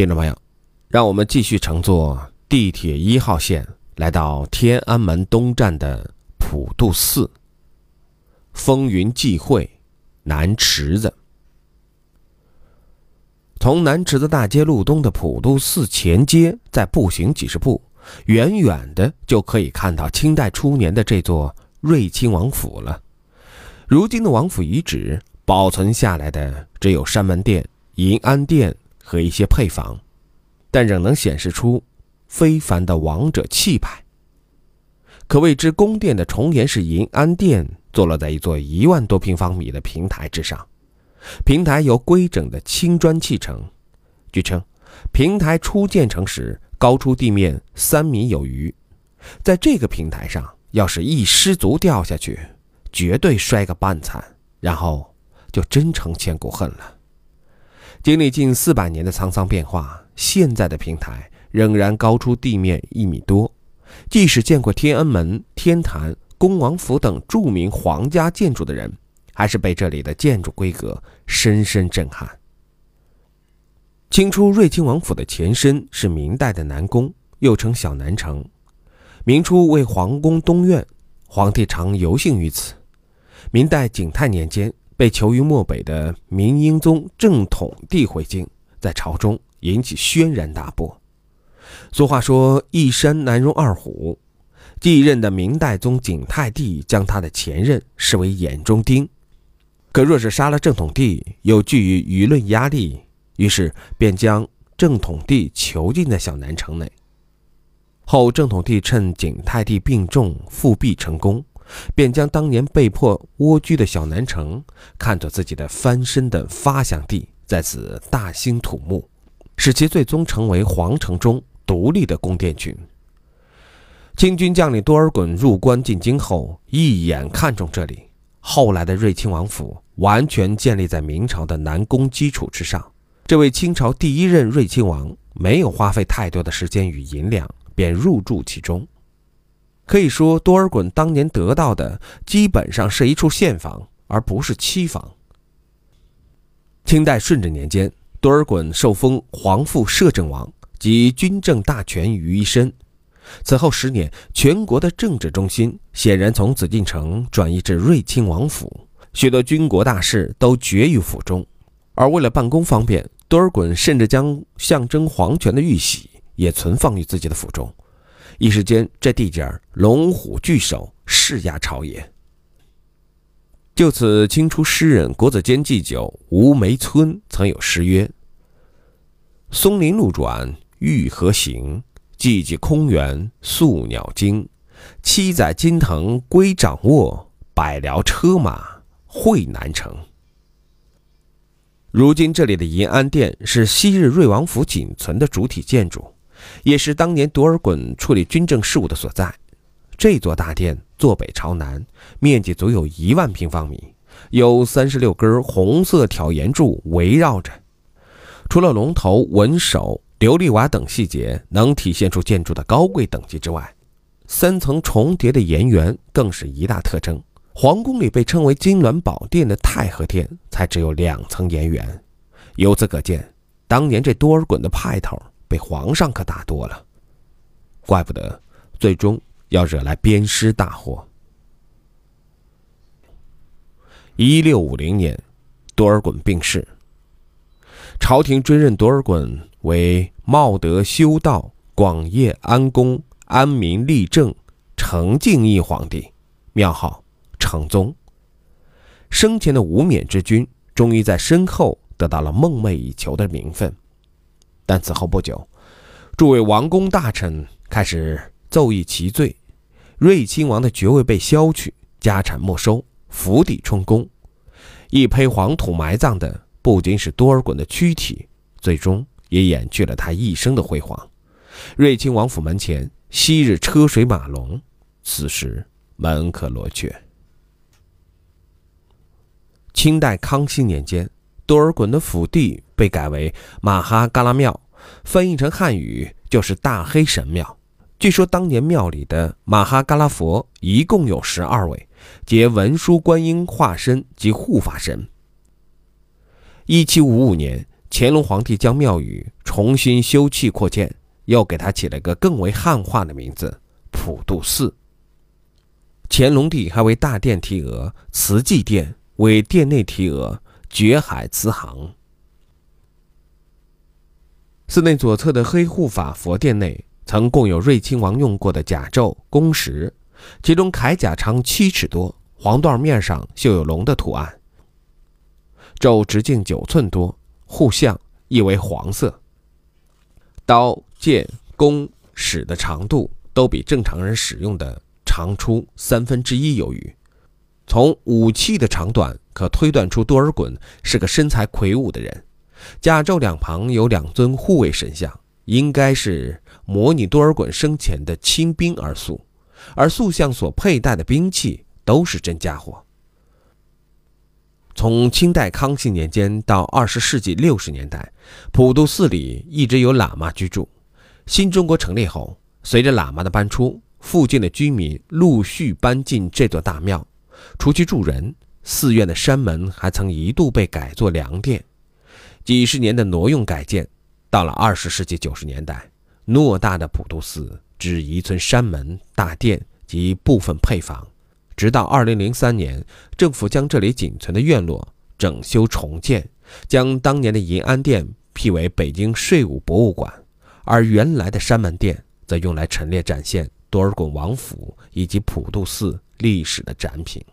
听众朋友，让我们继续乘坐地铁一号线来到天安门东站的普渡寺。风云际会，南池子。从南池子大街路东的普渡寺前街，再步行几十步，远远的就可以看到清代初年的这座瑞亲王府了。如今的王府遗址保存下来的只有山门殿、银安殿和一些配房，但仍能显示出非凡的王者气派。可谓之宫殿的重檐式银安殿，坐落在一座一万多平方米的平台之上。平台由规整的青砖砌成，据称，平台初建成时高出地面三米有余。在这个平台上，要是一失足掉下去，绝对摔个半残，然后就真成千古恨了。经历近四百年的沧桑变化，现在的平台仍然高出地面一米多。即使见过天安门、天坛、恭王府等著名皇家建筑的人。还是被这里的建筑规格深深震撼。清初瑞亲王府的前身是明代的南宫，又称小南城。明初为皇宫东院，皇帝常游幸于此。明代景泰年间，被囚于漠北的明英宗正统帝回京，在朝中引起轩然大波。俗话说：“一山难容二虎。”继任的明代宗景泰帝将他的前任视为眼中钉。可若是杀了正统帝，又惧于舆论压力，于是便将正统帝囚禁在小南城内。后正统帝趁景泰帝病重复辟成功，便将当年被迫蜗居的小南城看作自己的翻身的发祥地，在此大兴土木，使其最终成为皇城中独立的宫殿群。清军将领多尔衮入关进京后，一眼看中这里。后来的瑞亲王府完全建立在明朝的南宫基础之上。这位清朝第一任瑞亲王没有花费太多的时间与银两，便入住其中。可以说，多尔衮当年得到的基本上是一处现房，而不是期房。清代顺治年间，多尔衮受封皇父摄政王，集军政大权于一身。此后十年，全国的政治中心显然从紫禁城转移至瑞亲王府，许多军国大事都决于府中。而为了办公方便，多尔衮甚至将象征皇权的玉玺也存放于自己的府中。一时间，这地界龙虎聚首，势压朝野。就此，清初诗人国子监祭酒吴梅村曾有诗曰：“松林路转玉河行。”寂寂空园宿鸟惊，七载金藤归掌握，百僚车马会南城。如今这里的银安殿是昔日瑞王府仅存的主体建筑，也是当年多尔衮处理军政事务的所在。这座大殿坐北朝南，面积足有一万平方米，有三十六根红色挑檐柱围绕着，除了龙头纹首。琉璃瓦等细节能体现出建筑的高贵等级之外，三层重叠的檐缘更是一大特征。皇宫里被称为金銮宝殿的太和殿才只有两层檐缘，由此可见，当年这多尔衮的派头被皇上可打多了，怪不得最终要惹来鞭尸大祸。一六五零年，多尔衮病逝，朝廷追认多尔衮。为茂德修道、广业安公、安民立政、成敬义皇帝，庙号成宗。生前的无冕之君，终于在身后得到了梦寐以求的名分。但此后不久，诸位王公大臣开始奏议其罪，瑞亲王的爵位被削去，家产没收，府邸充公，一胚黄土埋葬的不仅是多尔衮的躯体，最终。也掩去了他一生的辉煌。瑞亲王府门前，昔日车水马龙，此时门可罗雀。清代康熙年间，多尔衮的府地被改为马哈嘎拉庙，翻译成汉语就是大黑神庙。据说当年庙里的马哈嘎拉佛一共有十二位，皆文殊观音化身及护法神。一七五五年。乾隆皇帝将庙宇重新修葺扩建，又给它起了个更为汉化的名字——普渡寺。乾隆帝还为大殿题额“慈济殿”，为殿内题额“觉海慈航”。寺内左侧的黑护法佛殿内，曾共有瑞亲王用过的甲胄、弓石，其中铠甲长七尺多，黄缎面上绣有龙的图案，胄直径九寸多。护相亦为黄色。刀剑弓矢的长度都比正常人使用的长出三分之一有余。从武器的长短可推断出多尔衮是个身材魁梧的人。甲胄两旁有两尊护卫神像，应该是模拟多尔衮生前的亲兵而塑，而塑像所佩戴的兵器都是真家伙。从清代康熙年间到二十世纪六十年代，普渡寺里一直有喇嘛居住。新中国成立后，随着喇嘛的搬出，附近的居民陆续搬进这座大庙。除去住人，寺院的山门还曾一度被改作粮店。几十年的挪用改建，到了二十世纪九十年代，偌大的普渡寺只遗存山门、大殿及部分配房。直到二零零三年，政府将这里仅存的院落整修重建，将当年的银安殿辟为北京税务博物馆，而原来的山门殿则用来陈列展现多尔衮王府以及普渡寺历史的展品。